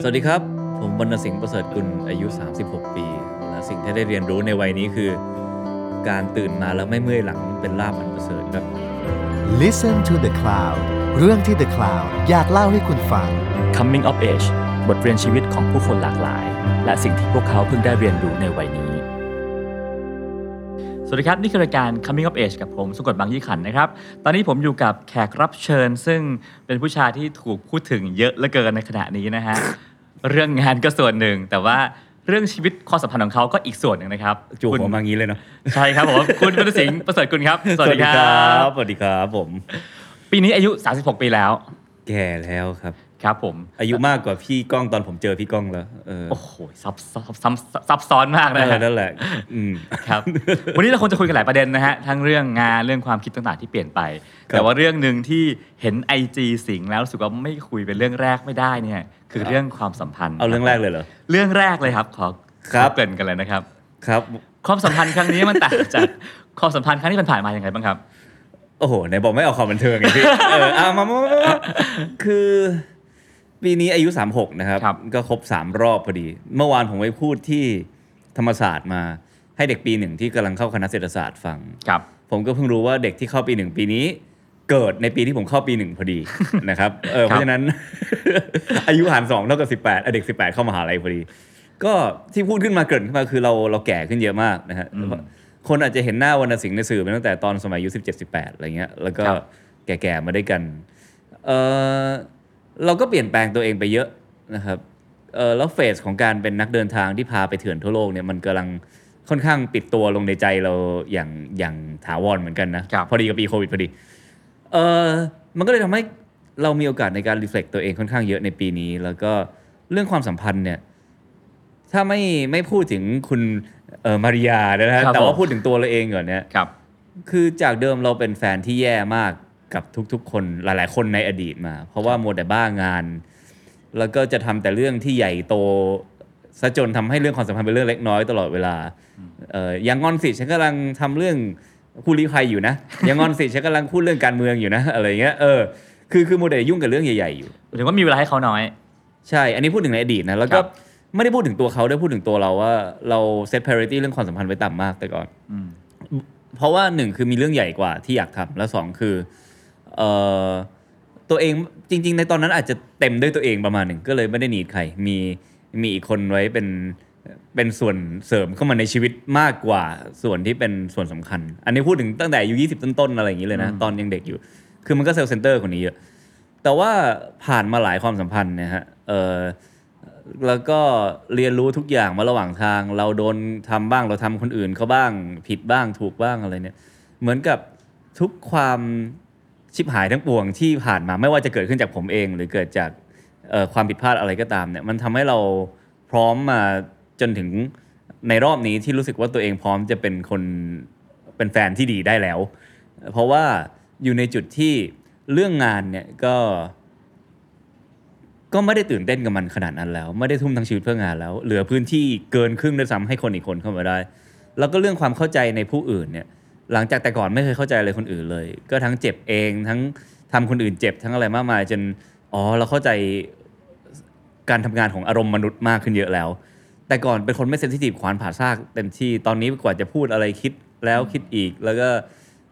สวัสดีครับ ผมวรรณสิงห์ประเสริฐกุลอายุ 36 ปีและสิ่งที่ได้เรียนรู้ในวัยนี้คือ การตื่นมาแล้วไม่เมื่อยหลังเป็นลาบอันประเสริฐครับ Listen to the Cloud เรื่องที่ The Cloud อยากเล่าให้คุณฟัง Coming of Age บทเรียนชีวิตของผู้คนหลากหลาย และสิ่งที่พวกเขาเพิ่งได้เรียนรู้ในวัยนี้ส วัสดีครับ นี่คือรายการ Coming of Age กับผมสุกดบางยี่ขันนะครับ ตอนนี้ผมอยู่กับแขกรับเชิญ ซึ่งเป็นผู้ชายที่ถูกพูดถึงเยอะเหลือเกินในขณะนี้นะฮะ เรื่องงานก็ส่วนหนึ่ง แต่ว่าเรื่องชีวิตความสัมพันธ์ของเขาก็อีกส่วนหนึ่งนะครับจู่คุณหัวมางี้เลยเนาะใช่ครับผมคุณวรรณสิงห์ประเสริฐกุลครับ สวัสดีครับ สวัสดีครับผม ปีนี้อายุ 36 ปีแล้ว แก่แล้วครับ ครับผม อายุมากกว่าพี่ก้องตอนผมเจอพี่ก้องแล้วเออโอ้โหซับซับซับซับซ้อนมากเอนะอฮะนั่นแหละอืมครับวันนี้เราคงจะคุยกันหลายประเด็นนะฮะทั้งเรื่องงานเรื่องความคิดต่างๆที่เปลี่ยนไปครับแต่ว่าเรื่องหนึ่งที่เห็น IG สิงห์แล้วรู้สึกว่าไม่คุยเป็นเรื่องแรกไม่ได้เนี่ย คือเรื่องความสัมพันธ์เอาเรื่องแรกเลยเหรอเรื่องแรกเลยครับขอครับขอเกรินกันเลยนะครับ ครับ ความสัมพันธ์ครั้งนี้มันต่างจากความสัมพันธ์ครั้งที่ผ่านๆมาอย่างไรบ้างครับโอ้โหไหนบอกไม่เอาความบันเทิงไงพี่เออเอามามามามาคือ ปีนี้อายุ 36 นะครับ ครับ ก็ครบ 3 รอบพอดี เมื่อวานผมไปพูดที่ธรรมศาสตร์มาให้เด็กปีหนึ่งที่กำลังเข้าคณะเศรษฐศาสตร์ฟัง ครับ ผมก็เพิ่งรู้ว่าเด็กที่เข้าปีหนึ่งปีนี้เกิดในปีที่ผมเข้าปีหนึ่งพอดี นะครับเออเพราะฉะนั้น อายุหารสองเท่ากับสิบแปดเด็กสิบแปดเข้ามหาลัยพอดี ก็ที่พูดขึ้นมาเกริดขึ้นมาคือเราเราแก่ขึ้นเยอะมากนะฮะอืมคนอาจจะเห็นหน้าวรรณสิงห์ในสื่อมาตั้งแต่ตอนสมัยอายุสิบเจ็ดสิบแปดอะไรเงี้ยแล้วก็ครับ แก่ๆมาด้วยกันเออ เราก็เปลี่ยนแปลงตัวเองไปเยอะนะครับเออแล้วเฟสของการเป็นนักเดินทางที่พาไปเถื่อนทั่วโลกเนี่ยมันกำลังค่อนข้างปิดตัวลงในใจเราอย่างอย่างถาวรเหมือนกันนะครับพอดีกับปีโควิดพอดีเออมันก็เลยทำให้เรามีโอกาสในการรีเฟล็กตัวเองค่อนข้างเยอะในปีนี้ แล้วก็เรื่องความสัมพันธ์เนี่ยถ้าไม่ไม่พูดถึงคุณเออมาริยานะฮะครับแต่ว่าผมพูดถึงตัวเราเองก่อนเนี่ยครับ คือจากเดิมเราเป็นแฟนที่แย่มาก กับทุกๆ คนหลาย ๆ คนในอดีตมา เพราะว่าโมวแต่บ้างาน แล้วก็จะทำแต่เรื่องที่ใหญ่โตซะจนทำให้เรื่องความสัมพันธ์เป็นเรื่องเล็กน้อยตลอดเวลาเอออย่างงอนสิฉันกำลังทำเรื่องผู้ลี้ภัยอยู่นะอย่างงอนสิฉันกำลังพูดเรื่องการเมืองอยู่นะอะไรเงี้ยเออคือคือโมวแต่ยุ่งกับเรื่องใหญ่ๆอยู่หรือว่ามีเวลาให้เขาน้อย ใช่ อันนี้พูดถึงในอดีตนะแล้วก็ครับไม่ได้พูดถึงตัวเขาด้วยพูดถึงตัวเราว่าเราเซต priority เรื่องความสัมพันธ์ไว้ต่ำมากแต่ก่อนอืมเพราะว่าหนึ่งคือมีเรื่องใหญ่กว่าที่อยากทำแล้วสองคือ เอ่อตัวเองจริง ๆ ในตอนนั้นอาจจะเต็มด้วยตัวเองประมาณหนึ่งก็เลยไม่ได้ need ใครมีมีอีกคนไว้เป็นเป็นส่วนเสริมเข้ามาในชีวิตมากกว่าส่วนที่เป็นส่วนสำคัญ อันนี้พูดถึงตั้งแต่อายุ20ต้นๆอะไรอย่างนี้เลยนะอืมตอนยังเด็กอยู่ คือมันก็ self-centered คนนี้เยอะ แต่ว่าผ่านมาหลายความสัมพันธ์เนี่ยฮะเออแล้วก็เรียนรู้ทุกอย่างมาระหว่างทาง เราโดนทำบ้างเราทำคนอื่นเขาบ้างผิดบ้างถูกบ้างอะไรเนี่ย เหมือนกับทุกความ ชิบหายทั้งปวงที่ผ่านมาไม่ว่าจะเกิดขึ้นจากผมเอง หรือเกิดจากความผิดพลาดอะไรก็ตามเนี่ยมันทำให้เราพร้อมมาจนถึงในรอบนี้ที่รู้สึกว่าตัวเองพร้อมจะเป็นคนเป็นแฟนที่ดีได้แล้ว เพราะว่าอยู่ในจุดที่เรื่องงานเนี่ยก็ ก็ไม่ได้ตื่นเต้นกับมันขนาดนั้นแล้ว ไม่ได้ทุ่มทั้งชีวิตเพื่องานแล้ว เหลือพื้นที่เกินครึ่งด้วยซ้ำให้คนอีกคนเข้ามาได้ แล้วก็เรื่องความเข้าใจในผู้อื่นเนี่ย หลังจากแต่ก่อนไม่เคยเข้าใจอะไรคนอื่นเลย ก็ทั้งเจ็บเองทั้งทำคนอื่นเจ็บทั้งอะไรมากมายจนอ๋อเราเข้าใจการทำงานของอารมณ์มนุษย์มากขึ้นเยอะแล้ว แต่ก่อนเป็นคนไม่เซนซิทีฟขวานผ่าซากเต็มที่ตอนนี้กว่าจะพูดอะไรคิดแล้วคิดอีก แล้วก็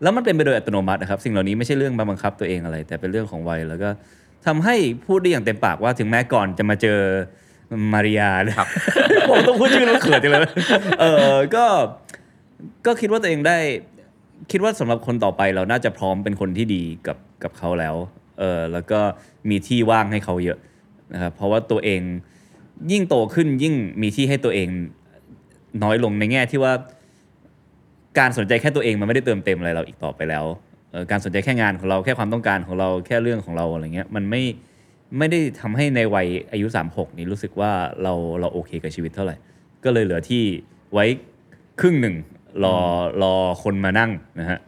แล้วมันเป็นไปโดยอัตโนมัตินะครับ สิ่งเหล่านี้ไม่ใช่เรื่องบังคับตัวเองอะไร แต่เป็นเรื่องของวัยแล้วก็ทำให้พูดได้อย่างเต็มปากว่าถึงแม้ก่อนจะมาเจอมาริยาเนี่ยครับผมต้องพูดชื่อแล้วเขินจังเลยเออก็ก็คิดว่าตัวเองได้ คิดว่าสำหรับคนต่อไปเราน่าจะพร้อมเป็นคนที่ดีกับกับเขาแล้วเออแล้วก็มีที่ว่างให้เขาเยอะนะครับเพราะว่าตัวเองยิ่งโตขึ้นยิ่งมีที่ให้ตัวเองน้อยลงในแง่ที่ว่า การสนใจแค่ตัวเองมันไม่ได้เติมเต็มอะไรเราอีกต่อไปแล้วการสนใจแค่งานของเราแค่ความต้องการของเราแค่เรื่องของเราอะไรเงี้ยมันไม่ไม่ได้ทำให้ในวัยอายุ 36 นี้รู้สึกว่าเราเราโอเคกับชีวิตเท่าไหร่ ก็เลยเหลือที่ไว้ครึ่งหนึ่ง รอรอคนมานั่งนะฮะ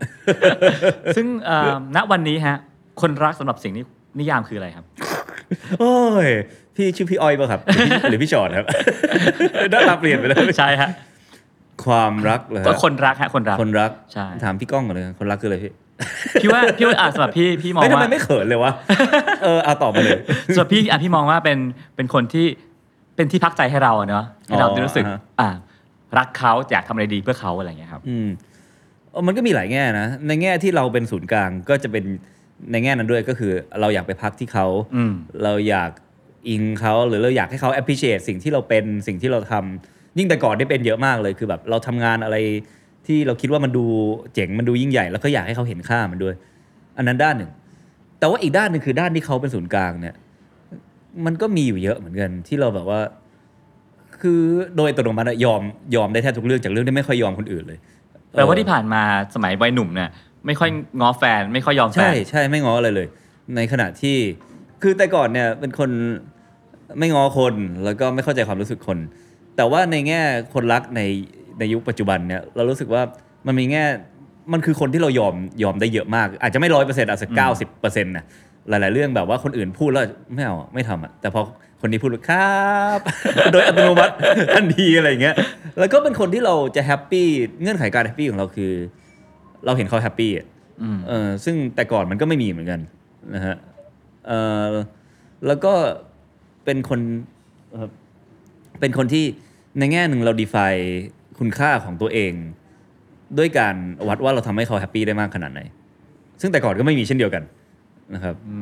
ซึ่งเอ่อณวันนี้ฮะ คนรักสำหรับสิ่งนี้นิยามคืออะไรครับ โอ้ย พี่ชื่อพี่อ้อยป่ะครับ หรือพี่หรือพี่ชอดครับหน้าตาเปลี่ยนไปเลยใช่ฮะความรักเลยก็คนรักฮะคนรักคนรักใช่ถามพี่ก้องก่อนเลยคนรักคืออะไรพี่พี่ว่าพี่ว่าอะสำหรับพี่พี่มองไม่ทำไมว่าไม่เขินเลยวะเออเอาตอบมาเลยสำหรับพี่อะพี่มองว่าเป็นเป็นคนที่เป็นที่พักใจให้เราอะเนาะให้เราได้รู้สึกอ๋ออ่าฮะอะ รักเขาอยากทำอะไรดีเพื่อเขาอะไรอย่างเงี้ยครับอืมเออมันก็มีหลายแง่นะ ในแง่ที่เราเป็นศูนย์กลางก็จะเป็นในแง่นั้นด้วยก็คือ เราอยากไปพักที่เขา อืม เราอยากอิงเขาหรือเราอยากให้เขา appreciate สิ่งที่เราเป็นสิ่งที่เราทำยิ่งแต่ก่อนได้เป็นเยอะมากเลยคือแบบเราทำงานอะไรที่เราคิดว่ามันดูเจ๋งมันดูยิ่งใหญ่ แล้วก็อยากให้เขาเห็นค่ามันด้วย อันนั้นด้านหนึ่ง แต่ว่าอีกด้านหนึ่งคือด้านที่เขาเป็นศูนย์กลางเนี่ย มันก็มีอยู่เยอะเหมือนกันที่เราแบบว่า คือโดยอัตโนมัติอะยอมยอมได้แทบทุกเรื่องจากเรื่องที่ไม่ค่อยยอมคนอื่นเลยแปลว่าเออที่ผ่านมาสมัยวัยหนุ่มเนี่ยไม่ค่อยง้อแฟน ไม่ค่อยยอมแฟใช่นใช่ไม่ง้ออะไรเลย ในขณะที่คือแต่ก่อนเนี่ยเป็นคนไม่ง้อคนแล้วก็ไม่เข้าใจความรู้สึกคน แต่ว่าในแง่คนรักในในยุคปัจจุบันเนี่ยเรารู้สึกว่ามันมีแง่มันคือคนที่เรายอมยอมได้เยอะมาก อาจจะไม่ร้อยเปอร์เซ็นต์อาจจะเก้าสิบเปอร์เซ็นต์นะหลาย ๆ เรื่องแบบว่าคนอื่นพูดแล้วไม่เอาไม่ทำอะแต่พอ คนนี้พูดครับ โดยอัตโนมัติทันทีอะไรอย่างเงี้ย แล้วก็เป็นคนที่เราจะ happy เงื่อนไขการ happy ของเราคือ เราเห็นเขา happy อะอืมเออซึ่งแต่ก่อนมันก็ไม่มีเหมือนกันนะฮะเออแล้วก็เป็นคนเอ่อเป็นคนที่ในแง่หนึ่งเรา define คุณค่าของตัวเอง ด้วยการวัดว่าเราทำให้เขาแฮปปี้ได้มากขนาดไหน ซึ่งแต่ก่อนก็ไม่มีเช่นเดียวกันนะครับอื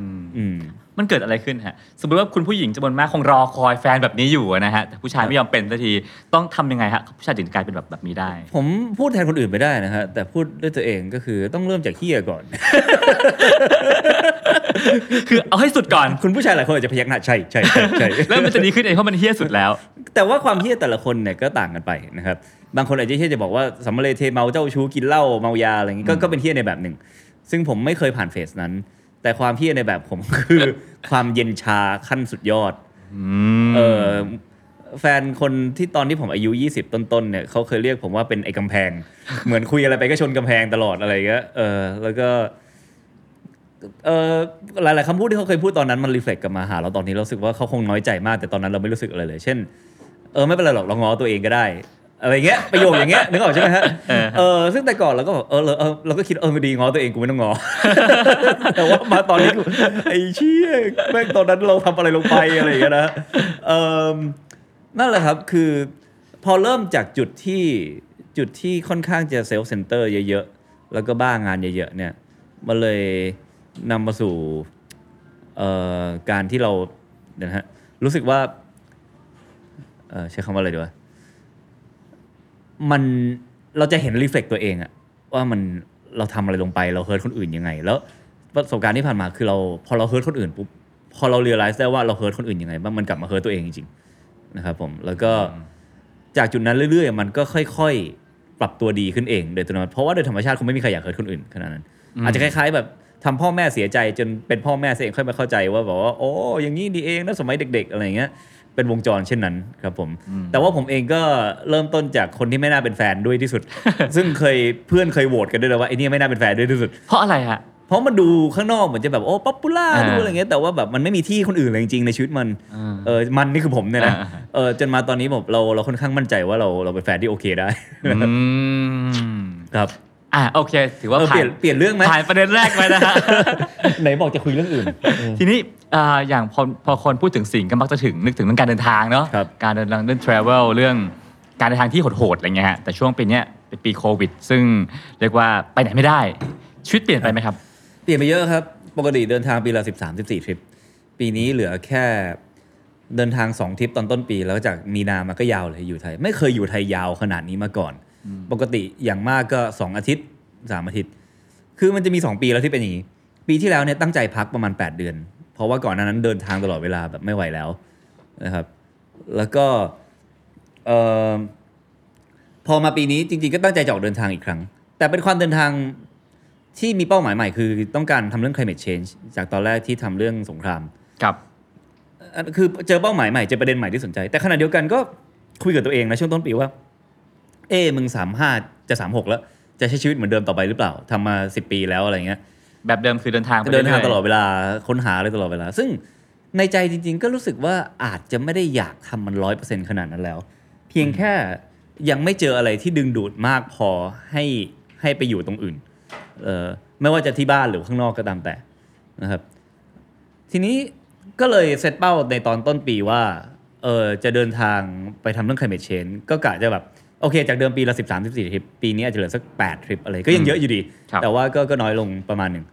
มมันเกิดอะไรขึ้นฮะ สมมติว่าคุณผู้หญิงจำนวนมากคงรอคอยแฟนแบบนี้อยู่อะนะฮะแต่ผู้ชายไม่ยอมเป็นสักทีต้องทำยังไงฮะผู้ชายถึงกลายเป็นแบบแบบนี้ได้ ผมพูดแทนคนอื่นไม่ได้นะฮะแต่พูดด้วยตัวเองก็คือต้องเริ่มจากเฮียก่อน คือเอาให้สุดก่อนคุณผู้ชายหลายคนอาจจะพยักหน้าใช่ใช่ใช่ใช่แล้วมันจะดีขึ้นเองเพราะมันเฮี้ยสุดแล้ว แต่ว่าความเฮี้ยแต่ละคนเนี่ยก็ต่างกันไปนะครับบางคนอาจจะเฮี้ยจะบอกว่าสัมมาเลเทเมาเจ้าชู้กินเหล้าเมายาอะไรอย่างงี้ก็ก็เป็นเฮี้ยในแบบหนึ่ง ซึ่งผมไม่เคยผ่านเฟสนั้น แต่ความเฮี้ยในแบบผมคือ ความเย็นชาขั้นสุดยอดเออแฟนคนที่ตอนที่ผมอายุ 20 ต้นๆเนี่ยเขาเคยเรียกผมว่าเป็นไอ้กำแพง เหมือนคุยอะไรไปก็ชนกำแพงตลอดอะไรอย่างเงี้ยเออ แล้วก็ เออหลายๆคำพูดที่เขาเคยพูดตอนนั้นมัน reflect กลับมาหาเราตอนนี้เรารู้สึกว่าเขาคงน้อยใจมาก แต่ตอนนั้นเราไม่รู้สึกอะไรเลย เช่น เออไม่เป็นไรหรอกเราง้อตัวเองก็ได้ อะไรเงี้ยประโยคอย่างเงี้ยนึกออกใช่ไหมฮะเออเออซึ่งแต่ก่อนเราก็แบบเออเราเออเราก็คิดเออมันดีง้อตัวเองกูไม่ต้องง้อแต่ว่ามาตอนนี้กูไอ้เชี่ยแม่งตอนนั้นเราทำอะไรลงไปอะไรอย่างเงี้ยนะเออนั่นแหละครับคือพอเริ่มจากจุดที่จุดที่ค่อนข้างจะ self-center เยอะๆ แล้วก็บ้างานเยอะๆเนี่ยมันเลยนำมาสู่เอ่อการที่เราเดี๋ยวนะฮะรู้สึกว่าเอ่อใช้คำว่าอะไรดีวะ มันเราจะเห็น reflect ตัวเองอะว่ามันเราทำอะไรลงไปเรา hurt คนอื่นยังไง แล้วประสบการณ์ที่ผ่านมาคือเราพอเรา hurt คนอื่นปุ๊บพอเรา realize ได้ว่าเรา hurt คนอื่นยังไงบ้างมันกลับมา hurt ตัวเองจริงๆนะครับผมแล้วก็จากจุดนั้นเรื่อยๆ มันก็ค่อยๆ ปรับตัวดีขึ้นเองโดยตัวนั้นเพราะว่าโดยธรรมชาติคงไม่มีใครอยาก hurt คนอื่นขนาดนั้น อาจจะคล้ายๆแบบทำพ่อแม่เสียใจจนเป็นพ่อแม่เองค่อยมาเข้าใจว่าแบบว่าโอ้อย่างนี้ดีเองนะสมัยเด็ก ๆ อะไรอย่างเงี้ย เป็นวงจรเช่นนั้นครับผม แต่ว่าผมเองก็เริ่มต้นจากคนที่ไม่น่าเป็นแฟนด้วยที่สุด ซึ่งเคยเพื่อนเคยโหวตกันด้วยเลยว่าไอ้นี่ไม่น่าเป็นแฟนด้วยที่สุด เพราะอะไรฮะเพราะมันดูข้างนอกเหมือนจะแบบโอ้ popular อ่าดูอะไรเงี้ยแต่ว่าแบบมันไม่มีที่คนอื่นเลยจริงๆในชีวิตมันอ่าเออมันนี่คือผมเนี่ยนะอ่าเออจนมาตอนนี้ผมเราเราค่อนข้างมั่นใจว่าเราเราเป็นแฟนที่โอเคได้อืมครับอะโอเค ถือว่าเออเปผ่าลี่ยนนเปลี่ยนเรื่องไหมผ่านประเด็นแรกไปนะฮะไหนบอกจะคุยเรื่องอื่น ทีนี้ อ่าอย่างพอพอคนพูดถึงสิ่งก็มักจะถึงนึกถึงเรื่องการเดินทางเนาะครับ การเดินทางเรื่อง travel เรื่องการเดินทางที่โหดๆอะไรเงี้ยฮะแต่ช่วงปีเนี้ยเป็นปีโควิด ซึ่งเรียกว่าไปไหนไม่ได้ชีวิตเปลี่ยนไปไหมครับ เปลี่ยนไปเยอะครับ ปกติเดินทางปีละสิบสามสิบสี่ทริป ปีนี้เหลือแค่เดินทางสองทริปตอนต้นปี แล้วจากมีนามาก็ยาวเลยอยู่ไทย ไม่เคยอยู่ไทยยาวขนาดนี้มาก่อน ปกติอย่างมากก็สองอาทิตย์สามอาทิตย์ คือมันจะมีสองปีแล้วที่เป็นอย่างนี้ ปีที่แล้วเนี่ยตั้งใจพักประมาณ8เดือนเพ ราะว่าก่อนหน้านั้นเดินทางตลอดเวลาแบบไม่ไหวแล้วนะครับ แล้วก็เอ่อพอมาปีนี้จริงๆก็ตั้งใจจะออกเดินทางอีกครั้ง แต่เป็นความเดินทางที่มีเป้าหมายใหม่คือต้องการทำเรื่อง climate change จากตอนแรกที่ทำเรื่องสงครามครับอันคือเจอเป้าหมายใหม่เจอประเด็นใหม่ที่สนใจ แต่ขณะเดียวกันก็คุยกับตัวเองนะช่วงต้นปีว่า เอ้มึงสามห้าจะสามหกแล้ว จะใช้ชีวิตเหมือนเดิมต่อไปหรือเปล่าทำมาสิบปีแล้วอะไรเงี้ย แบบเดิมคือเดินทางไปเดินทางรื่ยๆตลอดเวลาค้นหาอะไรตลอดเวลา ซึ่งในใจจริง ๆ ก็รู้สึกว่าอาจจะไม่ได้อยากทำมันร้อยเปอร์เซ็นขนาดนั้นแล้ว เพียงแค่ยังไม่เจออะไรที่ดึงดูดมากพอให้ให้ไปอยู่ตรงอื่นเออไม่ว่าจะที่บ้านหรือข้างนอกก็ตามแต่นะครับ ทีนี้ก็เลยเซตเป้าในตอนต้นปีว่าเออจะเดินทางไปทำเรื่อง climate change ก็กะจะแบบ โอเค จากเดิมปีละ 13 14 ทริป ปีนี้อาจจะเหลือสัก 8 ทริปอะไรก็ยังเยอะอยู่ดีครับแต่ว่าก็ก็น้อยลงประมาณหนึ่ง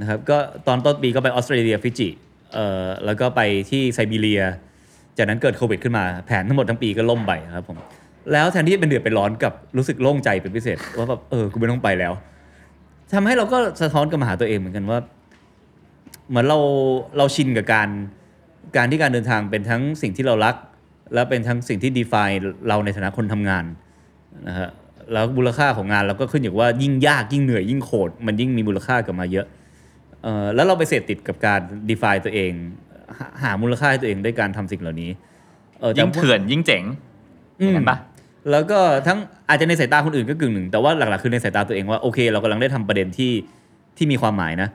นะครับก็ตอนต้นปีก็ไปออสเตรเลียฟิจิเอ่อแล้วก็ไปที่ไซบีเรีย จากนั้นเกิดโควิดขึ้นมาแผนทั้งหมดทั้งปีก็ล่มไปครับผมแล้วแทนที่จะเป็นเดือดเป็นร้อนกลับรู้สึกโล่งใจเป็นพิเศษ ว่าแบบเออกูไม่ต้องไปแล้วทำให้เราก็สะท้อนกับมาหาตัวเองเหมือนกันว่า เหมือนเราเราชินกับการการที่การเดินทางเป็นทั้งสิ่งที่เรารัก และเป็นทั้งสิ่งที่ define เราในฐานะคนทำงาน นะฮะแล้วมูลค่าของงานเราก็ขึ้นอยู่ว่ายิ่งยากยิ่งเหนื่อยยิ่งโหดมันยิ่งมีมูลค่ากลับมาเยอะเอ่อแล้วเราไปเสพติดกับการ define ตัวเอง หาหามูลค่าให้ตัวเองด้วยการทำสิ่งเหล่านี้เออแต่ยิ่งเถื่อนยิ่งเจ๋งอย่างนั้นปะแล้วก็ทั้งอาจจะในสายตาคนอื่นก็กึ่งหนึ่ง แต่ว่าหลักๆคือในสายตาตัวเองว่าโอเค เรากำลังได้ทำประเด็นที่ที่มีความหมายนะ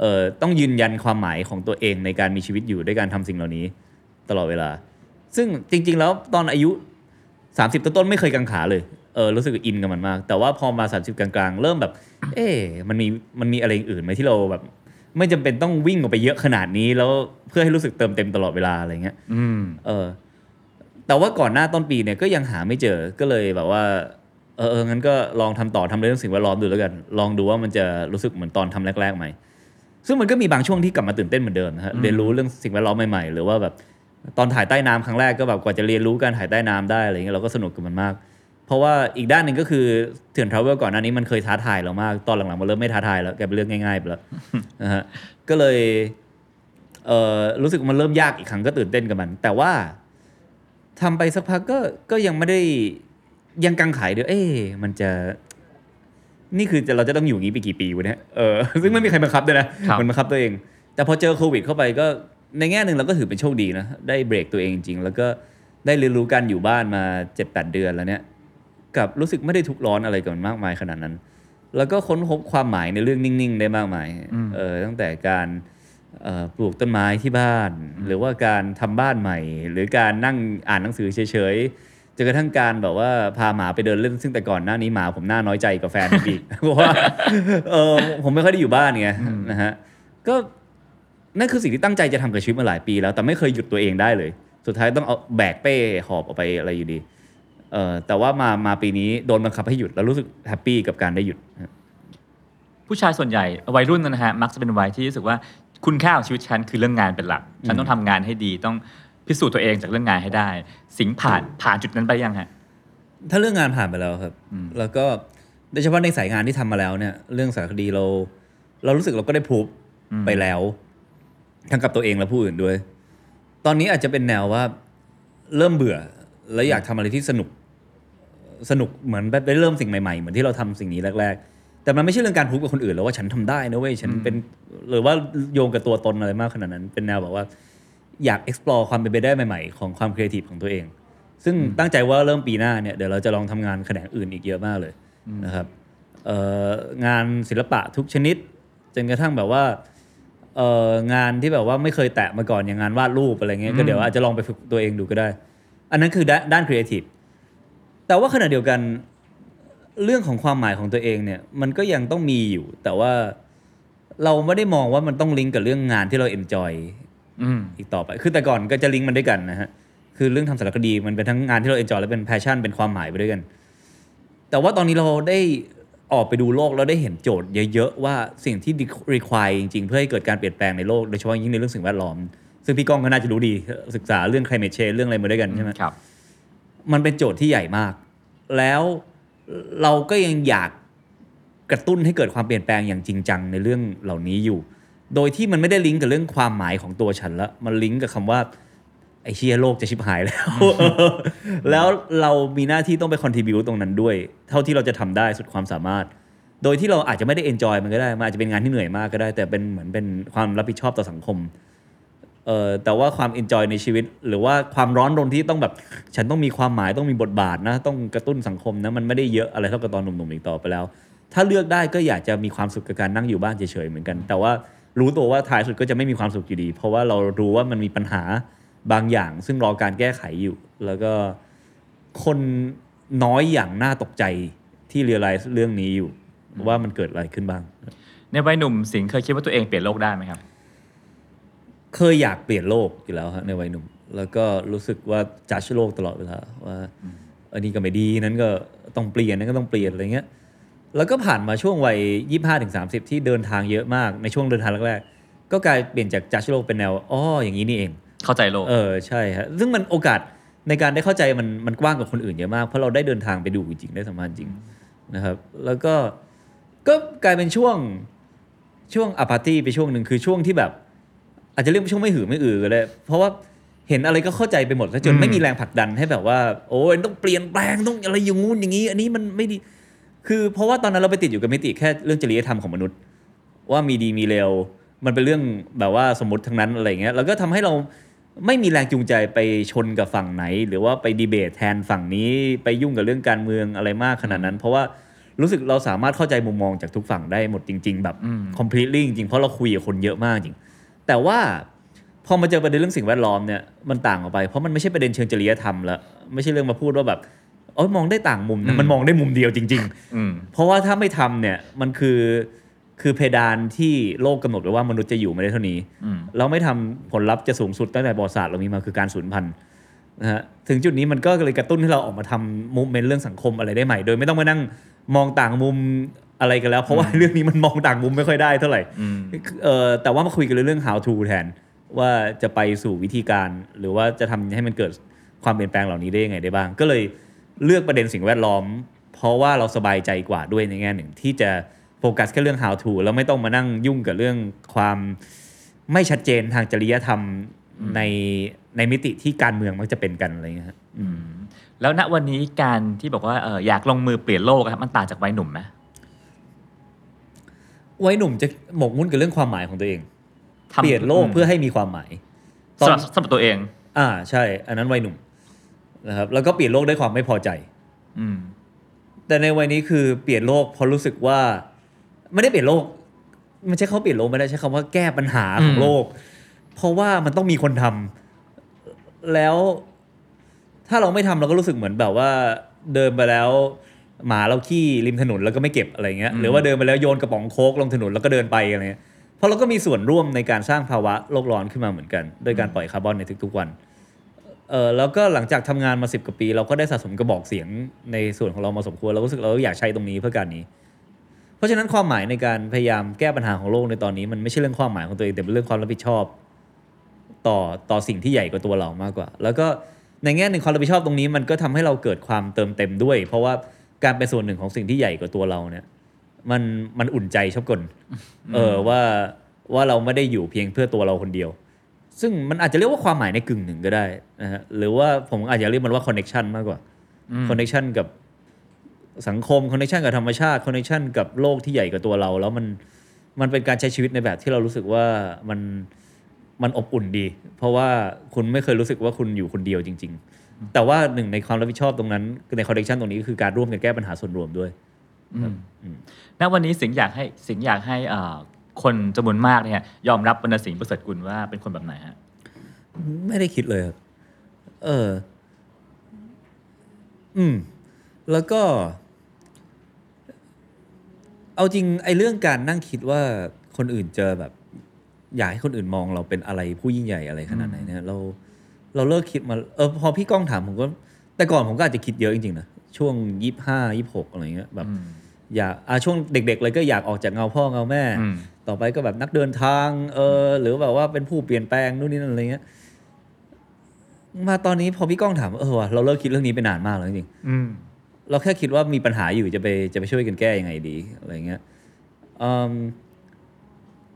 เออต้องยืนยันความหมายของตัวเองในการมีชีวิตอยู่ด้วยการทำสิ่งเหล่านี้ ตลอดเวลา ซึ่งจริง ๆ แล้วตอนอายุ 30 ต้นๆไม่เคยกังขาเลย เออรู้สึกอินกับมันมาก แต่ว่าพอมา 30 กลางๆ เริ่มแบบ เอ๊ะมันมีมันมีอะไรอื่นไหมที่เราแบบ ไม่จำเป็นต้องวิ่งออกไปเยอะขนาดนี้ แล้วเพื่อให้รู้สึกเติมเต็มตลอดเวลาอะไรเงี้ยอืมเออ แต่ว่าก่อนหน้าต้นปีเนี่ยก็ยังหาไม่เจอก็เลยแบบว่า เออเอองั้นก็ลองทำต่อทำเรื่องสิ่งแวดล้อมดูแล้วกัน ลองดูว่ามันจะรู้สึกเหมือนตอนทำแรกๆไหมซึ่งมันก็มีบางช่วงที่กลับมาตื่นเต้นเหมือนเดิมนะฮะเรียนรู้เรื่องสิ่งแวดล้อมใหม่ๆหรือว่าแบบตอนถ่ายใต้น้ำครั้งแรกก็แบบกว่าจะเรียนรู้การถ่ายใต้น้ำได้อะไรเงี้ยเราก็สนุกกับมันมาก เพราะว่าอีกด้านหนึ่งก็คือเถื่อนทราเวลก่อนหน้านี้มันเคยท้าทายเรามาก ตอนหลังๆมันเริ่มไม่ท้าทายแล้วแกลายเป็นเรื่องง่ายๆไปแล้วนะฮะก็เลยเอ่อรู้สึกมันเริ่มยากอีกครั้งก็ตื่นเต้นกับมัน แต่ว่าทำไปสักพักก็ก็ยังไม่ได้ยังกังขายเดียวเอ๊ะมันจะ นี่คือจะเราจะต้องอยู่อย่างนี้ไปกี่ปีวะเนี่ยเออซึ่งไม่มีใครบังคับด้วยนะครับมันบังคับตัวเอง แต่พอเจอโควิด เข้าไปก็ในแง่หนึ่งเราก็ถือเป็นโชคดีนะได้เบรกตัวเองจริงๆแล้วก็ได้เรียนรู้การอยู่บ้านมาเจ็ดแปดเดือนแล้วเนี่ย กับรู้สึกไม่ได้ทุกข์ร้อนอะไรกับมันมากมายขนาดนั้น แล้วก็ค้นพบความหมายในเรื่องนิ่ง ๆ ได้มากมายอืมเออตั้งแต่การเอ่อปลูกต้นไม้ที่บ้าน หรือว่าการทำบ้านใหม่ หรือการนั่งอ่านหนังสือเฉยๆจนกระทั่งการแบบว่าพาหมาไปเดินเล่นซึ่งแต่ก่อนหน้านี้หมาผมน่าน้อยใจกับแฟนผมอีกเพราะว่าเออผมไม่ค่อยได้อยู่บ้านไงนะฮะก็นั่นคือสิ่งที่ตั้งใจจะทำกับชีวิตมาหลายปีแล้ว แต่ไม่เคยหยุดตัวเองได้เลย สุดท้ายต้องเอาแบกเป้หอบออกไปอะไรอยู่ดี เออแต่ว่ามามาปีนี้โดนบังคับให้หยุดแล้วรู้สึกแฮปปี้กับการได้หยุด ผู้ชายส่วนใหญ่วัยรุ่นนะฮะมักจะเป็นวัยที่รู้สึกว่าคุณค่าของชีวิตฉันคือเรื่องงานเป็นหลัก ฉันต้องทำงานให้ดีต้องพิสูจน์ตัวเองจากเรื่องงานให้ได้ สิงห์ผ่านผ่านจุดนั้นไปยังฮะถ้าเรื่องงานผ่านไปแล้วครับอืมแล้วก็โดยเฉพาะในสายงานที่ทำมาแล้วเนี่ย เรื่องสารคดีเรา เรารู้สึกเราก็ได้พูบไปแล้ว ทั้งกับตัวเองและผู้อื่นด้วย ตอนนี้อาจจะเป็นแนวว่าเริ่มเบื่อ แล้วอยากทำอะไรที่สนุก สนุกเหมือนได้เริ่มสิ่งใหม่ๆ เหมือนที่เราทำสิ่งนี้แรก ๆ แต่มันไม่ใช่เรื่องการพูดกับคนอื่นแล้วว่าฉันทำได้นะเว้ยฉันเป็นหรือว่าโยงกับตัวตนอะไรมากขนาดนั้น เป็นแนวแบบว่าอยาก explore ความเป็นไปได้ใหม่ ๆ ของความครีเอทีฟของตัวเอง ซึ่งตั้งใจว่าเริ่มปีหน้าเนี่ยเดี๋ยวเราจะลองทำงานแขนงอื่นอีกเยอะมากเลยนะครับเอ่องานศิลปะทุกชนิดจนกระทั่งแบบว่าเอ่องานที่แบบว่าไม่เคยแตะมาก่อนอย่างงานวาดรูปอะไรเงี้ยก็เดี๋ยวอาจจะลองไปฝึกตัวเองดูก็ได้ อันนั้นคือด้านด้านครีเอทีฟ แต่ว่าขณะเดียวกันเรื่องของความหมายของตัวเองเนี่ยมันก็ยังต้องมีอยู่ แต่ว่าเราไม่ได้มองว่ามันต้องลิงก์กับเรื่องงานที่เรา enjoy อืมอีกต่อไป คือแต่ก่อนก็จะลิงก์มันด้วยกันนะฮะคือเรื่องทำสารคดีมันเป็นทั้งงานที่เรา enjoy และเป็น passion เป็นความหมายไปด้วยกัน แต่ว่าตอนนี้เราได้ออกไปดูโลกแล้วได้เห็นโจทย์เยอะๆว่าสิ่งที่ require จริงๆ เพื่อให้เกิดการเปลี่ยนแปลงในโลกโดยเฉพาะยิ่งในเรื่องสิ่งแวดล้อม ซึ่งพี่ก้องก็น่าจะรู้ดีศึกษาเรื่อง climate change เรื่องอะไรมาด้วยกันใช่ไหมครับ มันเป็นโจทย์ที่ใหญ่มาก แล้วเราก็ยังอยากกระตุ้นให้เกิดความเปลี่ยนแปลงอย่างจริงจังในเรื่องเหล่านี้อยู่ โดยที่มันไม่ได้ลิงก์กับเรื่องความหมายของตัวฉันละมันลิงก์กับคำว่าไอเชียโลกจะชิบหายแล้ว แล้วเรามีหน้าที่ต้องไป contribute ตรงนั้นด้วย เท่าที่เราจะทำได้สุดความสามารถ โดยที่เราอาจจะไม่ได้ enjoy มันก็ได้ มันอาจจะเป็นงานที่เหนื่อยมากก็ได้ แต่เป็นเหมือนเป็นความรับผิดชอบต่อสังคม เออแต่ว่าความ enjoy ในชีวิต หรือว่าความร้อนรนที่ต้องแบบ ฉันต้องมีความหมายต้องมีบทบาทนะ ต้องกระตุ้นสังคมนะ มันไม่ได้เยอะอะไรเท่ากับตอนหนุ่มๆอีกต่อไปแล้ว ถ้าเลือกได้ก็อยากจะมีความสุขกับการนั่งอยู่บ้านเฉยๆเหมือนกัน แต่ว่ารู้ตัวว่าท้ายสุดก็จะไม่มีความสุขอยู่ดี เพราะว่าเรารู้ว่ามันมีปัญหาบางอย่าง ซึ่งรอการแก้ไขอยู่ แล้วก็คนน้อยอย่างน่าตกใจที่เรียลไลซ์เรื่องนี้อยู่ว่ามันเกิดอะไรขึ้นบ้างในวัยหนุ่มสิงเคยคิดว่าตัวเองเปลี่ยนโลกได้ไหมครับ เคยอยากเปลี่ยนโลกอยู่แล้วฮะในวัยหนุ่ม แล้วก็รู้สึกว่าจัดโลกตลอดเวลาว่าอันนี้ก็ไม่ดีนั้นก็ต้องเปลี่ยนนั้นก็ต้องเปลี่ยนอะไรเงี้ยแล้วก็ผ่านมาช่วงวัยยี่ห้าถึงสามสิบที่เดินทางเยอะมากในช่วงเดินทางแรกๆก็กลายเปลี่ยนจากจัดโลกเป็นแนวอ๋ออย่างนี้นี่เอง เข้าใจโลกเออใช่ฮะซึ่งมันโอกาสในการได้เข้าใจมันมันกว้างกว่าคนอื่นเยอะมากเพราะเราได้เดินทางไปดูจริงๆได้สัมผัสจริงนะครับ แล้วก็ก็กลายเป็นช่วงช่วง apathy ไปช่วงหนึ่งคือช่วงที่แบบ อาจจะเรียกว่าช่วงไม่หือไม่อือก็ได้เพราะว่าเห็นอะไรก็เข้าใจไปหมดแล้วจนอืมไม่มีแรงผลักดันให้แบบว่า โอ้ยต้องเปลี่ยนแปลงต้องอะไรอย่างงู้นอย่างนี้ อันนี้มันไม่ดี คือเพราะว่าตอนนั้นเราไปติดอยู่กับมิติแค่เรื่องจริยธรรมของมนุษย์ ว่ามีดีมีเลวมันเป็นเรื่องแบบว่าสมมติทั้งนั้นอะไรเงี้ยแล้วก็ทำให้เราไม่มีแรงจูงใจไปชนกับฝั่งไหน หรือว่าไปดีเบตแทนฝั่งนี้ไปยุ่งกับเรื่องการเมืองอะไรมากขนาดนั้น เพราะว่ารู้สึกเราสามารถเข้าใจมุมมองจากทุกฝั่งได้หมดจริง ๆ แบบอืม completely จริงๆเพราะเราคุยกับคนเยอะมากจริง แต่ว่าพอมาเจอประเด็นเรื่องสิ่งแวดล้อมเนี่ยมันต่างออกไป เพราะมันไม่ใช่ประเด็นเชิงจริยธรรมละไม่ใช่เรื่องมาพูดว่าแบบเอ้ยมองได้ต่างมุมนะมันมองได้มุมเดียวจริงๆอืมเพราะว่าถ้าไม่ทำเนี่ยมันคือคือเพดานที่โลกกำหนดไว้ว่ามนุษย์จะอยู่ไม่ได้เท่านี้อืมเราไม่ทำผลลัพธ์จะสูงสุดตั้งแต่ประวัติศาสตร์เรามีมาคือการสูญพันธุ์นะฮะถึงจุดนี้มันก็เลยกระตุ้นให้เราออกมาทำมูฟเมนต์เรื่องสังคมอะไรได้ใหม่ โดยไม่ต้องมานั่งมองต่างมุม อะไรกันแล้ว เพราะว่าเรื่องนี้มันมองต่างมุมไม่ค่อยได้เท่าไหร่อืมเออแต่ว่ามาคุยกันเรื่อง how to แทน ว่าจะไปสู่วิธีการ หรือว่าจะทำให้มันเกิดความเปลี่ยนแปลงเหล่านี้ได้ยังไงได้บ้าง ก็เลยเลือกประเด็นสิ่งแวดล้อม เพราะว่าเราสบายใจกว่าด้วยในแง่หนึ่ง ที่จะโฟกัสแค่เรื่อง how to แล้วไม่ต้องมานั่งยุ่งกับเรื่องความไม่ชัดเจนทางจริยธรรมในในมิติที่การเมืองมักจะเป็นกันอะไรเงี้ยฮะอืมแล้วณวันนี้การที่บอกว่าเอออยากลงมือเปลี่ยนโลกอะครับมันต่างจากวัยหนุ่มไหม วัยหนุ่มจะหมกมุ่นกับเรื่องความหมายของตัวเอง ทำเปลี่ยนโลกเพื่อให้มีความหมายตอสำหนรับสำหรับตัวเอง อ่าใช่ อันนั้นวัยหนุ่มนะครับแล้วก็เปลี่ยนโลกด้วยความไม่พอใจ อืม แต่ในวัยนี้คือเปลี่ยนโลกเพราะรู้สึกว่า ไม่ได้เปลี่ยนโลก มันใช้คำว่าเปลี่ยนโลกไม่ได้ใช้คำว่าแก้ปัญหาของอืม โลก เพราะว่ามันต้องมีคนทำแล้วถ้าเราไม่ทำเราก็รู้สึกเหมือนแบบว่าเดินไปแล้ว หมาเราขี้ริมถนนแล้วก็ไม่เก็บอะไรเงี้ยหรือว่าเดินไปแล้วโยนกระป๋องโค้กลงถนนแล้วก็เดินไปอะไรเงี้ยเพราะเราก็มีส่วนร่วมในการสร้างภาวะโลกร้อนขึ้นมาเหมือนกันด้วยการปล่อยคาร์บอนในทุกๆวันเออแล้วก็หลังจากทำงานมาสิบกว่าปี เราก็ได้สะสมกระบอกเสียงในส่วนของเรามาสมควรเรารู้สึกเราอยากใช้ตรงนี้เพื่อการนี้ เพราะฉะนั้นความหมายในการพยายามแก้ปัญหาของโลกในตอนนี้ มันไม่ใช่เรื่องความหมายของตัวเองแต่เป็นเรื่องความรับผิดชอบ ต่อต่อสิ่งที่ใหญ่กว่าตัวเรามากกว่า แล้วก็ในแง่หนึ่งความรับผิดชอบตรงนี้มันก็ทำให้เราเกิดความเติมเต็มด้วย เพราะว่า การเป็นส่วนหนึ่งของสิ่งที่ใหญ่กว่าตัวเราเนี่ย มันมันอุ่นใจชอบกลเออว่าว่าเราไม่ได้อยู่เพียงเพื่อตัวเราคนเดียว ซึ่งมันอาจจะเรียกว่าความหมายในกึ่งหนึ่งก็ได้นะฮะหรือว่าผมอาจจะเรียกมันว่า connection มากกว่าอืม connection กับสังคม connection กับธรรมชาติ connection กับโลกที่ใหญ่กว่าตัวเรา แล้วมันมันเป็นการใช้ชีวิตในแบบที่เรารู้สึกว่ามันมันอบอุ่นดี เพราะว่าคุณไม่เคยรู้สึกว่าคุณอยู่คนเดียวจริง ๆ แต่ว่าหนึ่งในความรับผิดชอบตรงนั้นใน connection ตรงนี้ก็คือการร่วมกันแก้ปัญหาส่วนรวมด้วยอืมอืมณวันนี้สิงห์อยากให้สิงห์อยากให้อ่าคนจำนวนมากเนี่ยยอมรับบรรณสิงห์ประเสริฐกุลว่าเป็นคนแบบไหนฮะไม่ได้คิดเลยครับเออ อืม แล้วก็ เอาจริงไอ้เรื่องการนั่งคิดว่าคนอื่นจะแบบ อยากให้คนอื่นมองเราเป็นอะไรผู้ยิ่งใหญ่อะไรขนาดไหนเนี่ยเรา เราเลิกคิดมาเออพอพี่ก้องถามผมก็ แต่ก่อนผมก็อาจจะคิดเยอะจริงๆนะช่วงยี่ห้ายี่หกอะไรเงี้ยแบบอืมอยากอะช่วงเด็ก ๆ เลยก็อยากออกจากเงาพ่อเงาแม่อืมต่อไปก็แบบนักเดินทางเออหรือแบบว่าเป็นผู้เปลี่ยนแปลงนู่นนี่นั่นอะไรเงี้ยมาตอนนี้พอพี่ก้องถามเออว่ะเราเลิกคิดเรื่องนี้ไปนานมากแล้วจริงอืมๆเราแค่คิดว่ามีปัญหาอยู่จะไปจะไปช่วยกันแก้ยังไงดีอะไรเงี้ยอืม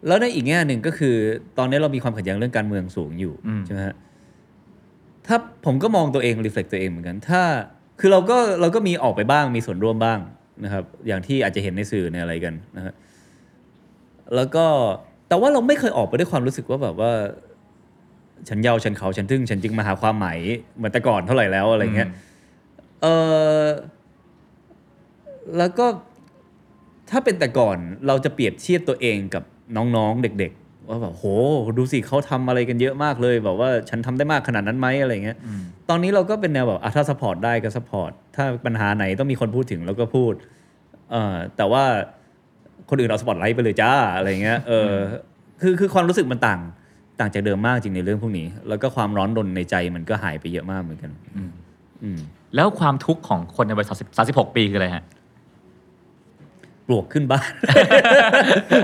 แล้วในอีกแง่หนึ่งก็คือ ตอนนี้เรามีความขัดแย้งเรื่องการเมืองสูงอยู่อืมใช่ไหมฮะ ถ้าผมก็มองตัวเองรีเฟล็กตัวเองเหมือนกัน ถ้าคือเราก็เราก็มีออกไปบ้างมีส่วนร่วมบ้างนะครับ อย่างที่อาจจะเห็นในสื่อในอะไรกันนะฮะแล้วก็แต่ว่าเราไม่เคยออกไปด้วยความรู้สึกว่าแบบว่า ฉันเยาวฉันเขาฉันทึ่ง ฉันจึงมาหาความหมายเหมือนแต่ก่อนเท่าไหร่แล้วอะไรเงี้ยเออแล้วก็ถ้าเป็นแต่ก่อนเราจะเปรียบเทียบตัวเองกับน้องๆเด็ก ๆ ว่าแบบโหดูสิเขาทำอะไรกันเยอะมากเลยแบบว่าฉันทำได้มากขนาดนั้นไหมอะไรเงี้ยอืมตอนนี้เราก็เป็นแนวแบบอะถ้า support ได้ก็ support ถ้าปัญหาไหนต้องมีคนพูดถึงเราก็พูดเออแต่ว่าคนอื่นเอาสปอตไลท์ไปเลยจ้าอะไรเงี้ยเอออคือคือความรู้สึกมันต่างต่างจากเดิมมากจริงในเรื่องพวกนี้ แล้วก็ความร้อนรนในใจมันก็หายไปเยอะมากเหมือนกันอืมแล้วความทุกข์ของคนในวัยสามสิบหกปีคืออะไรฮะ ปลวกขึ้นบ้าน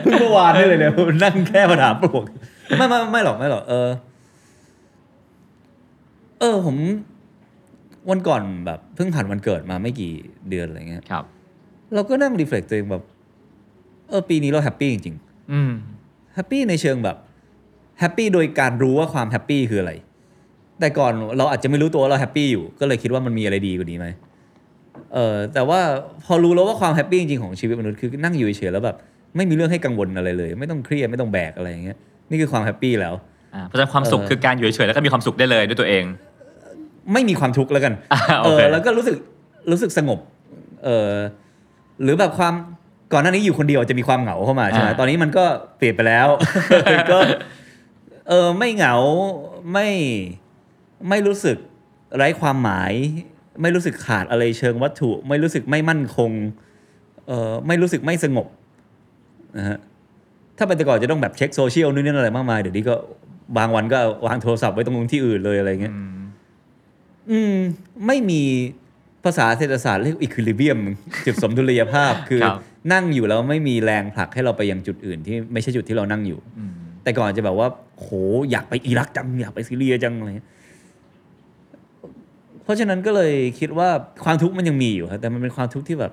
เพิ่งเมื่อวานนี่เลยเนี่ยนั่งแค่มาถามปลวก ไม่ไม่ไม่หรอกไม่หรอก เออ เออ ผม วันก่อนแบบเพิ่งผ่านวันเกิดมาไม่กี่เดือนอะไรเงี้ยครับ เราก็นั่ง reflect ตัวเองแบบ เออ ปีนี้เรา happy จริงอืมๆ happy ในเชิงแบบ happy โดยการรู้ว่าความ happy คืออะไร แต่ก่อนเราอาจจะไม่รู้ตัวว่าเรา happy อยู่ ก็เลยคิดว่ามันมีอะไรดีกว่านี้ไหม เออแต่ว่าพอรู้แล้วว่าความ happy จริงๆของชีวิตมนุษย์คือนั่งอยู่เฉยๆแล้วแบบไม่มีเรื่องให้กังวลอะไรเลย ไม่ต้องเครียดไม่ต้องแบกอะไรอย่างเงี้ยนี่คือความ happy แล้วอ่าเพราะฉะนั้นความสุขเออคือการอยู่เฉยๆแล้วก็มีความสุขได้เลยด้วยตัวเอง ไม่มีความทุกข์แล้วกันอ่าโอเอเคอแล้วก็รู้สึกรู้สึกสงบเออหรือแบบความก่อนหน้านี้อยู่คนเดียวจะมีความเหงาเข้ามาใช่ไหมอ่าตอนนี้มันก็เปลี่ยนไปแล้วก็เออไม่เหงาไม่ไม่รู้สึกไร้ความหมาย ไม่รู้สึกขาดอะไรเชิงวัตถุ ไม่รู้สึกไม่มั่นคงเออไม่รู้สึกไม่สงบนะฮะถ้าเป็นแต่ก่อนจะต้องแบบเช็คโซเชียลนู่นนี่อะไรมากมายเดี๋ยวนี้ก็บางวันก็วางโทรศัพท์ไว้ตรงนู้นที่อื่นเลยอะไรเงี้ยอืมอืม ไม่มีภาษาเศรษฐศาสตร์เรียกอีควิลิเบียมจุดสมดุลยภาพ คือครับนั่งอยู่แล้วไม่มีแรงผลักให้เราไปยังจุดอื่น ที่ไม่ใช่จุดที่เรานั่งอยู่อืมแต่ก่อนจะแบบว่า โหอยากไปอิรักจังอยากไปซีเรียจังอะไร เงี้ยเพราะฉะนั้นก็เลยคิดว่าความทุกข์มันยังมีอยู่ครับแต่มันเป็นความทุกข์ที่แบบ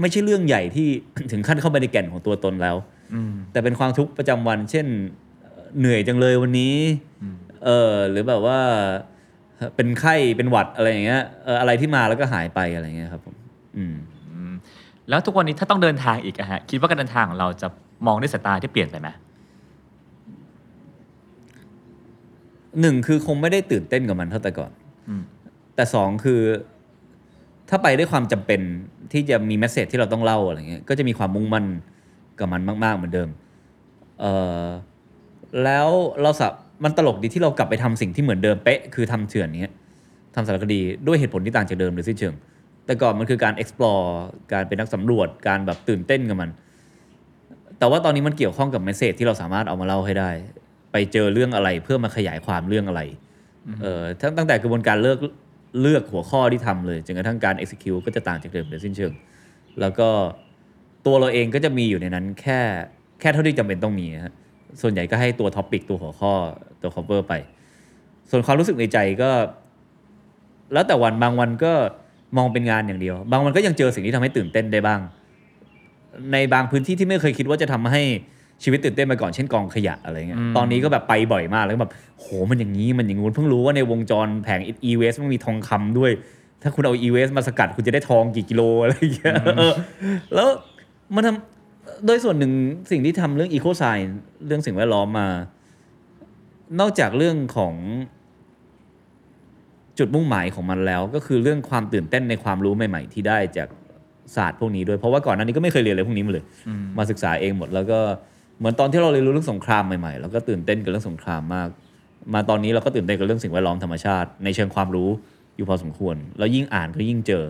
ไม่ใช่เรื่องใหญ่ที่ถึงขั้นเข้าไปในแก่นของตัวตนแล้วอืมแต่เป็นความทุกข์ประจำวัน เช่นเอ่อเหนื่อยจังเลยวันนี้อืมเออหรือแบบว่าเป็นไข้เป็นหวัดอะไรอย่างเงี้ยเอออะไรที่มาแล้วก็หายไปอะไรเงี้ยครับผมอืมอืมแล้วทุกวันนี้ถ้าต้องเดินทางอีกอะฮะคิดว่าการเดินทางของเราจะมองด้วยสายตาที่เปลี่ยนไปไหมหนึ่งคือคงไม่ได้ตื่นเต้นกับมันเท่าแต่ก่อนอืม แต่สองคือ ถ้าไปด้วยความจำเป็นที่จะมีแมสเซจที่เราต้องเล่าอะไรเงี้ยก็จะมีความมุ่งมั่นกับมันมาก ๆ เหมือนเดิมเออแล้วเราสับมันตลกดีที่เรากลับไปทำสิ่งที่เหมือนเดิมเป๊ะคือทำเถื่อนเนี้ยทำสารคดีด้วยเหตุผลที่ต่างจากเดิมโดยสิ้นเชิง แต่ก่อนมันคือการ explore การเป็นนักสำรวจการแบบตื่นเต้นกับมัน แต่ว่าตอนนี้มันเกี่ยวข้องกับ message ที่เราสามารถเอามาเล่าให้ได้ ไปเจอเรื่องอะไรเพื่อมาขยายความเรื่องอะไรเออตั้งตั้งแต่กระบวนการเลือก เลือกหัวข้อที่ทำเลยจนกระทั่งการ execute ก็จะต่างจากเดิมโดยสิ้นเชิง แล้วก็ตัวเราเองก็จะมีอยู่ในนั้นแค่แค่เท่าที่จำเป็นต้องมีฮะส่วนใหญ่ก็ให้ตัว topic ตัวหัวข้อตัว cover ไป ส่วนความรู้สึกในใจก็ แล้วแต่วันบางวันก็มองเป็นงานอย่างเดียว บางวันก็ยังเจอสิ่งที่ทำให้ตื่นเต้นได้บ้าง ในบางพื้นที่ที่ไม่เคยคิดว่าจะทำให้ ชีวิตตื่นเต้นมาก่อนเช่นกองขยะอะไรเงี้ยอืมตอนนี้ก็แบบไปบ่อยมากแล้วก็แบบโหมันอย่างนี้มันอย่างงู้นเพิ่งรู้ว่าในวงจรแผง e w a s t มันมีทองคำด้วย ถ้าคุณเอา e w a s t มาสกัดคุณจะได้ทองกี่กิโลอะไรอย่างเงี้ยเออแล้วมันทำโดยส่วนหนึ่งสิ่งที่ทำเรื่อง eco science เรื่องสิ่งแวดล้อมมา นอกจากเรื่องของจุดมุ่งหมายของมันแล้ว ก็คือเรื่องความตื่นเต้นในความรู้ใหม่ ๆ ที่ได้จากศาสตร์พวกนี้ด้วยเพราะว่าก่อนหน้านี้ก็ไม่เคยเรียนอะไรพวกนี้มาเลยอืมมาศึกษาเองหมดแล้วก็ เหมือนตอนที่เราเรียนรู้เรื่องสงครามใหม่ๆเราก็ตื่นเต้นกับเรื่องสงครามมาก มาตอนนี้เราก็ตื่นเต้นกับเรื่องสิ่งแวดล้อมธรรมชาติ ในเชิงความรู้อยู่พอสมควร แล้วยิ่งอ่านก็ยิ่งเจอ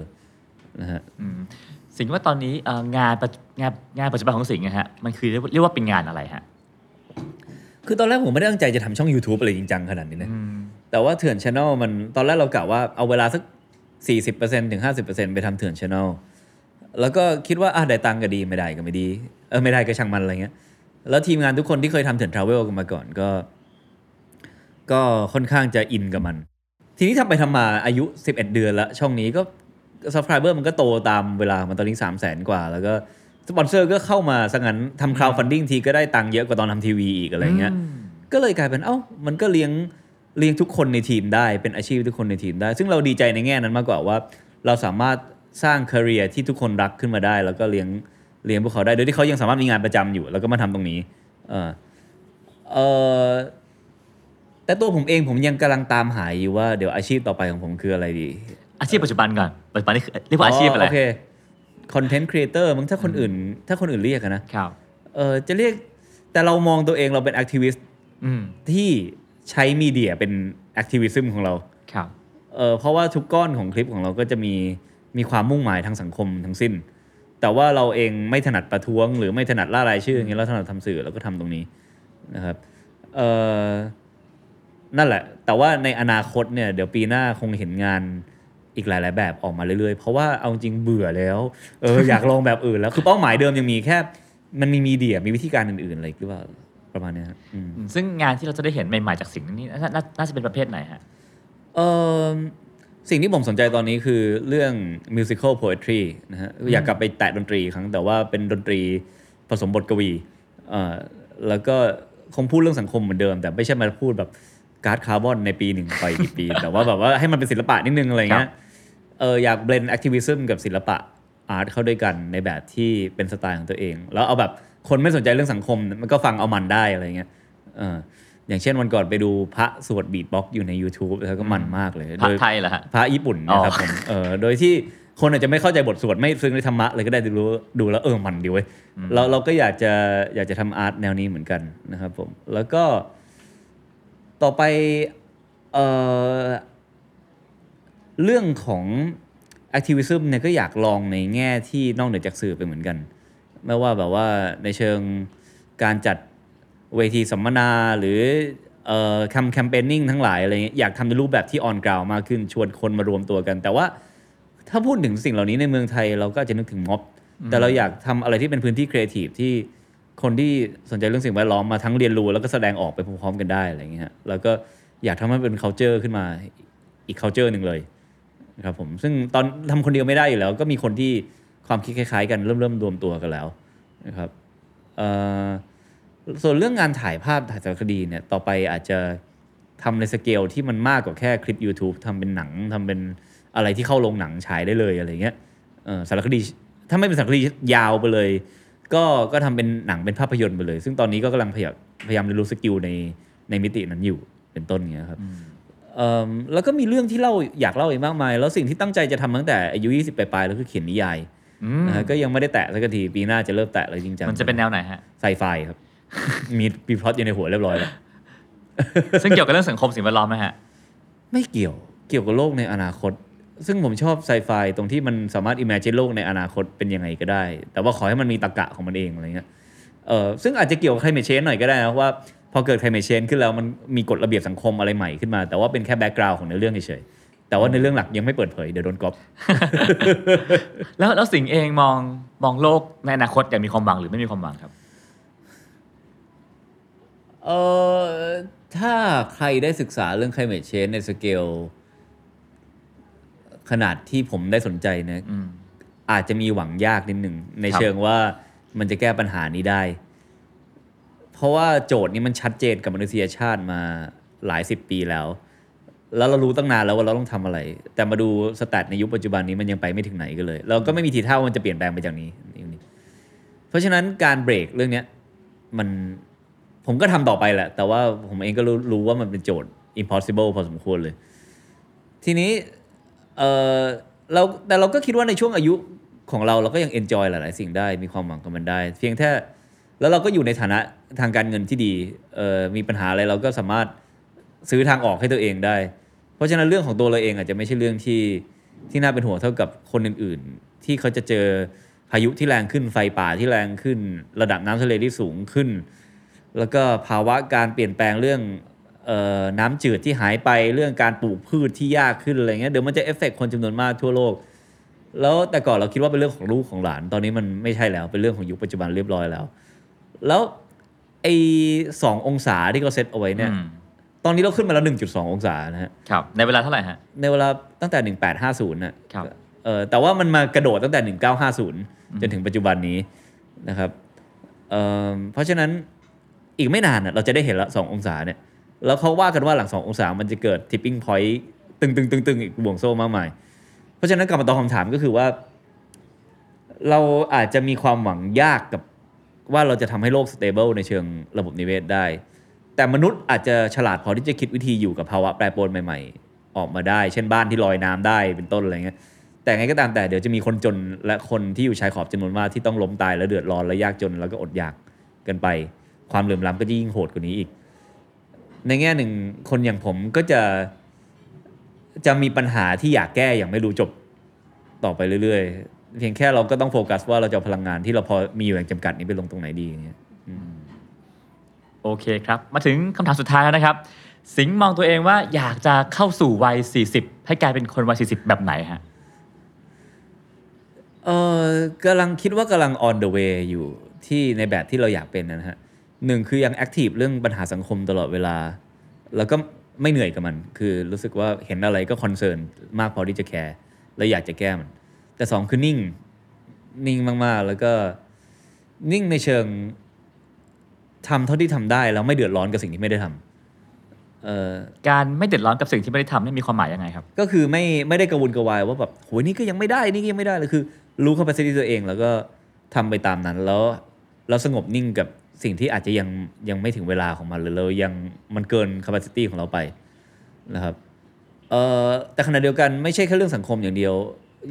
นะฮะอืมสิ่งว่าตอนนี้เอ่องานปัจงานงานปัจจุบันของสิงห์นะฮะมันคือเรียกว่าเรียกว่าเป็นงานอะไรฮะคือตอนแรกผมไม่ได้ตั้งใจจะทำช่อง YouTube อะไรจริงจังขนาดนี้นะอืมแต่ว่าเถื่อนช anel มันตอนแรกเรากะว่าเอาเวลาสัก 40%ถึง 50%ไปทำเถื่อนช anel แล้วก็คิดว่าอะได้ตังค์ก็ดีไม่ได้ก็ไม่ดีเออไม่ได้ก็ช่างมันอะไรเงี้ย แล้วทีมงานทุกคนที่เคยทำเถื่อน Travel กันมาก่อนก็ ก็ค่อนข้างจะอินกับมัน ทีนี้ทำไปทำมาอายุ 11 เดือนละช่องนี้ก็ subscriber มันก็โตตามเวลามันตอนนี้3 0 0แสนกว่า แล้วก็สปอนเซอร์ก็เข้ามาซะงั้นทำ crowdfunding ทีก็ได้ตังค์เยอะกว่าตอนทำทีวีอีกอะไรเงี้ยก็เลยกลายเป็นเอ้ามันก็เลี้ยงเลี้ยงทุกคนในทีมได้เป็นอาชีพทุกคนในทีมได้ ซึ่งเราดีใจในแง่นั้นมากกว่าว่า เราสามารถสร้างค a รียที่ทุกคนรักขึ้นมาได้ แล้วก็เลี้ยง เลี้ยงพวกเขาได้โดยที่เขายังสามารถมีงานประจำอยู่ แล้วก็มาทำตรงนี้ เออเออแต่ตัวผมเองผมยังกำลังตามหาอยู่ว่าเดี๋ยวอาชีพต่อไปของผมคืออะไรดี อาชีพปัจจุบันก่อนปัจจุบันนี่คือเรียกว่าอาชีพอะไรโอเค content creator มึงถ้าคนอื่น ถ้าคนอื่นเรียกอะนะครับเออจะเรียกแต่เรามองตัวเองเราเป็น activist อืมที่ใช้ media เป็น activism ของเราครับเออเพราะว่าทุกก้อนของคลิปของเราก็จะมีมีความมุ่งหมายทางสังคมทั้งสิ้น แต่ว่าเราเองไม่ถนัดประท้วง หรือไม่ถนัดล่ารายชื่ออย่างเงี้ยเราถนัดทำสื่อเราก็ทำตรงนี้นะครับเออนั่นแหละ แต่ว่าในอนาคตเนี่ยเดี๋ยวปีหน้าคงเห็นงานอีกหลาย ๆ แบบออกมาเรื่อย ๆ เพราะว่าเอาจริงเบื่อแล้วเอออยากลองแบบอื่นแล้วคือเป้าหมายเดิมยังมีแค่ มันมีมีเดียมีวิธีการอื่นๆอะไรอีกหรือเปล่าประมาณเนี้ยครับอืมซึ่งงานที่เราจะได้เห็นใหม่ ๆ จากสิ่งนี้น่าน่าน่าจะเป็นประเภทไหนฮะเออ สิ่งที่ผมสนใจตอนนี้คือเรื่อง musical poetry นะฮะอยากกลับไปแตะดนตรีอีกครั้งแต่ว่าเป็นดนตรีผสมบทกวีเอ่อแล้วก็คงพูดเรื่องสังคมเหมือนเดิม แต่ไม่ใช่มาพูดแบบก๊าซคาร์บอนในปีหนึ่งไปกี่ปี แต่ว่าแบบว่าให้มันเป็นศิลปะนิดนึงอะไรเงี้ยเอออยาก blend activism กับศิลปะ art เข้าด้วยกันในแบบที่เป็นสไตล์ของตัวเอง แล้วเอาแบบคนไม่สนใจเรื่องสังคมมันก็ฟังเอามันได้อะไรเงี้ยเออ อย่างเช่นวันก่อนไปดูพระสวด beatbox อยู่ใน YouTube แล้วก็มันมากเลยพระโดยไทยเหรอฮะพระญี่ปุ่นนะครับอ๋อผมเออโดยที่คนอาจจะไม่เข้าใจบทสวดไม่ซึ้งในธรรมะเลยก็ได้ดูดูแล้วเออมันดีเว้ยเราเราก็อยากจะอยากจะทำอาร์ตแนวนี้เหมือนกันนะครับผมแล้วก็ต่อไปเออเรื่องของ activism เนี่ยก็อยากลองในแง่ที่นอกเหนือจากสื่อไปเหมือนกัน ไม่ว่าแบบว่าในเชิงการจัด เวทีสัมมนาหรือเอ่อแคมแคมเปญนิ่งทั้งหลายอะไรเงี้ยอยากทำในรูปแบบที่ออนกราวมากขึ้นชวนคนมารวมตัวกัน แต่ว่าถ้าพูดถึงสิ่งเหล่านี้ในเมืองไทยเราก็อาจจะนึกถึงม็อบ แต่เราอยากทำอะไรที่เป็นพื้นที่ครีเอทีฟที่คนที่สนใจเรื่องสิ่งแวดล้อมมาทั้งเรียนรู้แล้วก็แสดงออกไปพร้อมๆกันได้อะไรเงี้ยฮะแล้วก็อยากทำให้เป็น culture ขึ้นมาอีก culture หนึ่งเลยนะครับผมซึ่งตอนทำคนเดียวไม่ได้อยู่แล้ว ก็มีคนที่ความคิดคล้ายๆ กันเริ่มเริ่มรวมตัวกันแล้วนะครับเอ่อ ส่วนเรื่องงานถ่ายภาพถ่ายสารคดีเนี่ยต่อไปอาจจะทำในสเกลที่มันมากกว่าแค่คลิป YouTube ทำเป็นหนังทำเป็นอะไรที่เข้าโรงหนังฉายได้เลยอะไรเงี้ยเอ่อสารคดีถ้าไม่เป็นสารคดียาวไปเลย ก็ก็ทำเป็นหนังเป็นภาพยนตร์ไปเลย ซึ่งตอนนี้ก็กำลังพยายามพยายามเรียนรู้ skill ในในมิตินั้นอยู่เป็นต้นเงี้ยครับเอิ่มแล้วก็มีเรื่องที่เล่าอยากเล่าอีกมากมาย แล้วสิ่งที่ตั้งใจจะทำตั้งแต่อายุ 20ปลายๆแล้วคือเขียนนิยายอืมนะฮะก็ยังไม่ได้แตะสักทีปีหน้าจะเริ่มแตะเลยจริงจังมันจะเป็นแนวไหนฮะไซไฟครับ มีมีพล็อตอยู่ในหัวเรียบร้อยแล้ว ซึ่งเกี่ยวกับเรื่องสังคมสิ่งแวดล้อมไหมฮะ ไม่เกี่ยวเกี่ยวกับโลกในอนาคต ซึ่งผมชอบไซไฟตรงที่มันสามารถ imagine โลกในอนาคตเป็นยังไงก็ได้ แต่ว่าขอให้มันมีตรรกะของมันเองอะไรเงี้ยเออซึ่งอาจจะเกี่ยวกับ climate change หน่อยก็ได้นะเพราะว่าพอเกิด climate change ขึ้นแล้วมันมีกฎระเบียบสังคมอะไรใหม่ขึ้นมา แต่ว่าเป็นแค่ background ของในเรื่องเฉยๆแต่ว่าในเรื่องหลักยังไม่เปิดเผยเดี๋ยวโดนก๊อปแล้วแล้วสิ่งเองมองมองโลกในอนาคตอย่างมีความหวังหรือไม่มีความหวังครับ เออถ้าใครได้ศึกษาเรื่อง climate change ในสเกลขนาดที่ผมได้สนใจเนะอืม อาจจะมีหวังยากนิดหนึ่ง ในครับ เชิงว่ามันจะแก้ปัญหานี้ได้ เพราะว่าโจทย์นี้มันชัดเจนกับมนุษยชาติมาหลายสิบปีแล้ว แล้วเรารู้ตั้งนานแล้วว่าเราต้องทำอะไร แต่มาดูสแตทในยุคปัจจุบันนี้มันยังไปไม่ถึงไหนกันเลย เราก็ไม่มีทีท่าว่ามันจะเปลี่ยนแปลงไปจากนี้ เพราะฉะนั้นการเบรกเรื่องเนี้ยมัน ผมก็ทำต่อไปแหละ แต่ว่าผมเองก็รู้รู้ว่ามันเป็นโจทย์ impossible พอสมควรเลย ทีนี้เออเราแต่เราก็คิดว่าในช่วงอายุของเราเราก็ยัง enjoy หลาย ๆ สิ่งได้มีความหวังกับมันได้ เพียงแค่แล้วเราก็อยู่ในฐานะทางการเงินที่ดีเออมีปัญหาอะไรเราก็สามารถซื้อทางออกให้ตัวเองได้ เพราะฉะนั้นเรื่องของตัวเราเองอาจจะไม่ใช่เรื่องที่ที่น่าเป็นห่วงเท่ากับคนอื่น ๆ ที่เขาจะเจอพายุที่แรงขึ้นไฟป่าที่แรงขึ้น ระดับน้ำทะเลที่สูงขึ้น แล้วก็ภาวะการเปลี่ยนแปลงเรื่องเออน้ำจืดที่หายไปเรื่องการปลูกพืชที่ยากขึ้นอะไรเงี้ยเดี๋ยวมันจะเอฟเฟกคนจำนวนมากทั่วโลก แล้วแต่ก่อนเราคิดว่าเป็นเรื่องของลูกของหลาน ตอนนี้มันไม่ใช่แล้วเป็นเรื่องของยุคปัจจุบันเรียบร้อยแล้ว แล้วไอ้สององศาที่เขาเซตเอาไว้เนี่ยอืมตอนนี้เราขึ้นมาแล้ว 1.2 องศานะฮะครับในเวลาเท่าไหร่ฮะในเวลาตั้งแต่ 1850น่ะครับเออแต่ว่ามันมากระโดดตั้งแต่ 1950 จนถึงปัจจุบันนี้นะครับเอ่อเพราะฉะนั้น อีกไม่นานน่ะเราจะได้เห็นละสององศาเนี่ยแล้วเขาว่ากันว่าหลังสององศามันจะเกิด tipping point ตึงตึงตึงตึงอีกบ่วงโซ่มากมาย เพราะฉะนั้นกลับมาตอบคำถามก็คือว่า เราอาจจะมีความหวังยากกับว่าเราจะทำให้โลก stable ในเชิงระบบนิเวศได้ แต่มนุษย์อาจจะฉลาดพอที่จะคิดวิธีอยู่กับภาวะแปรปรวนใหม่ ๆ ออกมาได้ เช่นบ้านที่ลอยน้ำได้เป็นต้นอะไรเงี้ยแต่ไงก็ตามแต่เดี๋ยวจะมีคนจนและคนที่อยู่ชายขอบจำนวนมากที่ต้องล้มตายและเดือดร้อนและยากจนแล้วก็อดอยากกันไป ความเหลื่อมล้ำก็จะยิ่งโหดกว่านี้อีก ในแง่หนึ่งคนอย่างผมก็จะจะมีปัญหาที่อยากแก้อย่างไม่รู้จบต่อไปเรื่อยๆ เพียงแค่เราก็ต้องโฟกัสว่าเราจะเอาพลังงานที่เราพอมีอยู่อย่างจำกัดนี้ไปลงตรงไหนดีอย่างเงี้ยโอเคครับ มาถึงคำถามสุดท้ายแล้วนะครับ สิงห์มองตัวเองว่าอยากจะเข้าสู่วัย 40 ให้กลายเป็นคนวัย 40 แบบไหนฮะเออกำลังคิดว่ากำลัง on the way อยู่ที่ในแบบที่เราอยากเป็นนะฮะ หนึ่งคือยัง active เรื่องปัญหาสังคมตลอดเวลา แล้วก็ไม่เหนื่อยกับมัน คือรู้สึกว่าเห็นอะไรก็ concern มากพอที่จะแคร์และอยากจะแก้มัน แต่สองคือนิ่ง นิ่งมากๆ แล้วก็นิ่งในเชิงทำเท่าที่ทำได้แล้วไม่เดือดร้อนกับสิ่งที่ไม่ได้ทำเออการไม่เดือดร้อนกับสิ่งที่ไม่ได้ทำนี่มีความหมายยังไงครับ ก็คือไม่ไม่ได้กระวนกระวายว่าแบบโหยนี่ก็ยังไม่ได้นี่ก็ยังไม่ได้เลยคือ รู้ capacity ตัวเอง แล้วก็ทำไปตามนั้น แล้วเราสงบนิ่งกับ สิ่งที่อาจจะยังยังไม่ถึงเวลาของมันหรือเรายังมันเกิน capacity ของเราไปนะครับเอ่อแต่ขณะเดียวกันไม่ใช่แค่เรื่องสังคมอย่างเดียว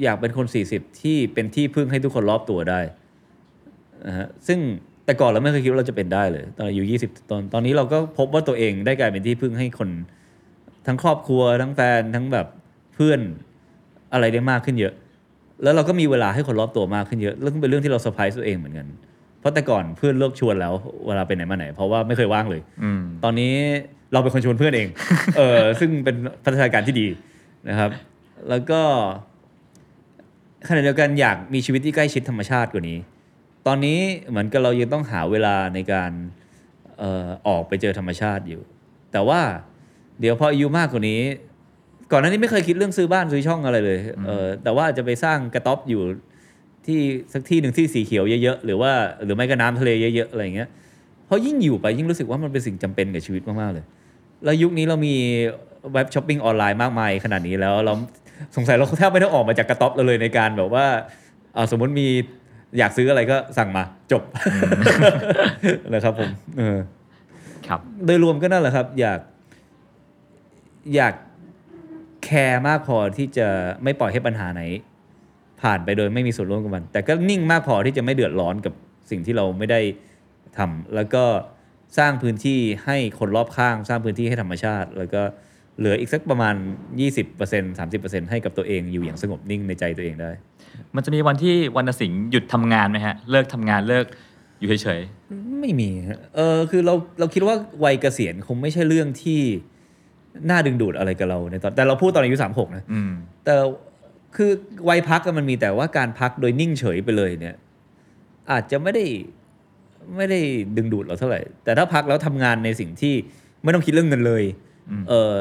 อยากเป็นคน 40 ที่เป็นที่พึ่งให้ทุกคนรอบตัวได้นะฮะซึ่งแต่ก่อนเราไม่เคยคิดว่าเราจะเป็นได้เลยตอนอายุ20ตอนตอนนี้เราก็พบว่าตัวเองได้กลายเป็นที่พึ่งให้คนทั้งครอบครัวทั้งแฟนทั้งแบบเพื่อนอะไรได้มากขึ้นเยอะ แล้วเราก็มีเวลาให้คนรอบตัวมากขึ้นเยอะเรื่องเป็นเรื่องที่เราเซอร์ไพรส์ตัวเองเหมือนกัน เพราะแต่ก่อนเพื่อนเลิกชวนแล้วเวลาไปไหนมาไหน เพราะว่าไม่เคยว่างเลยอืมตอนนี้เราเป็นคนชวนเพื่อนเอง เออซึ่งเป็นพัฒนาการที่ดีนะครับ แล้วก็ขณะเดียวกันอยากมีชีวิตที่ใกล้ชิดธรรมชาติกว่านี้ ตอนนี้เหมือนกับเรายังต้องหาเวลาในการเอ่อออกไปเจอธรรมชาติอยู่ แต่ว่าเดี๋ยวพออายุมากกว่านี้ ก่อนหน้านี้ไม่เคยคิดเรื่องซื้อบ้านซื้อช่องอะไรเลยเออแต่ว่าอาจจะไปสร้างกระต๊อบอยู่ ที่สักที่หนึ่งที่สีเขียวเยอะๆ หรือว่าหรือไม่ก็น้ำทะเลเยอะๆอะไรอย่างเงี้ยเพราะยิ่งอยู่ไปยิ่งรู้สึกว่ามันเป็นสิ่งจำเป็นกับชีวิตมากๆเลย แล้วยุคนี้เรามีเว็บช้อปปิ้งออนไลน์มากมายขนาดนี้แล้วเราสงสัยเราแทบไม่ต้องออกมาจากกระต๊อบเราเลยในการแบบว่าเอาสมมติมีอยากซื้ออะไรก็สั่งมาจบนะครับผมเออครับโดยรวมก็นั่นแหละครับ อยาก อยากแคร์มากพอที่จะไม่ปล่อยให้ปัญหาไหน ผ่านไปโดยไม่มีส่วนร่วมกับมัน แต่ก็นิ่งมากพอที่จะไม่เดือดร้อนกับสิ่งที่เราไม่ได้ทำแล้วก็สร้างพื้นที่ให้คนรอบข้าง สร้างพื้นที่ให้ธรรมชาติ แล้วก็เหลืออีกสักประมาณ 20% 30%ให้กับตัวเองอยู่อย่างสงบนิ่งในใจตัวเองได้ มันจะมีวันที่วรรณสิงห์หยุดทำงานไหมฮะ เลิกทำงานเลิกอยู่เฉยไม่มีฮะเออคือเราเราคิดว่าวัยเกษียณคงไม่ใช่เรื่องที่น่าดึงดูดอะไรกับเราในตอนแต่เราพูดตอนอายุสามหกนะๆอืมแต่ คือวัยพักอะมันมีแต่ว่าการพักโดยนิ่งเฉยไปเลยเนี่ย อาจจะไม่ได้ไม่ได้ดึงดูดเราเท่าไหร่ แต่ถ้าพักแล้วทำงานในสิ่งที่ไม่ต้องคิดเรื่องเงินเลยอืมเออ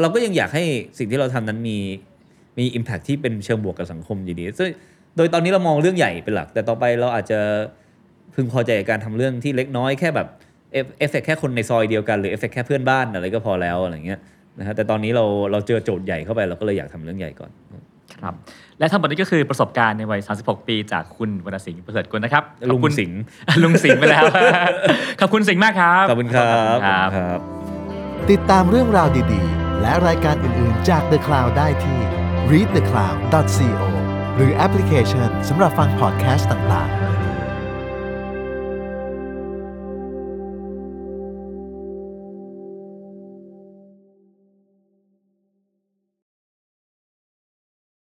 เราก็ยังอยากให้สิ่งที่เราทำนั้นมีมี Impact ที่เป็นเชิงบวกกับสังคมอยู่ดีซึ่งโดยตอนนี้เรามองเรื่องใหญ่เป็นหลัก แต่ต่อไปเราอาจจะพึงพอใจกับการทำเรื่องที่เล็กน้อยแค่แบบเอฟเอฟเฟกแค่คนในซอยเดียวกันหรือเอฟเฟกแค่เพื่อนบ้านอะไรก็พอแล้วอะไรเงี้ย นะฮะแต่ตอนนี้เราเราเจอโจทย์ใหญ่เข้าไปเราก็เลยอยากทำเรื่องใหญ่ก่อนครับและทั้งหมดนี้ก็คือประสบการณ์ในวัย 36 ปีจากคุณวรรณสิงห์ประเสริฐกุลนะครับขลุอบงคุณสิงห์ลุงสิงห์ไปแล้ว ขอบคุณสิงห์มากครับ ขอบคุณครับขอณครับครับ ติดตามเรื่องราวดีๆ และรายการอื่นๆจาก The Cloud ได้ที่ readthecloud.co หรือแอปพลิเคชันสำหรับฟังพอดแคสต์ต่างๆ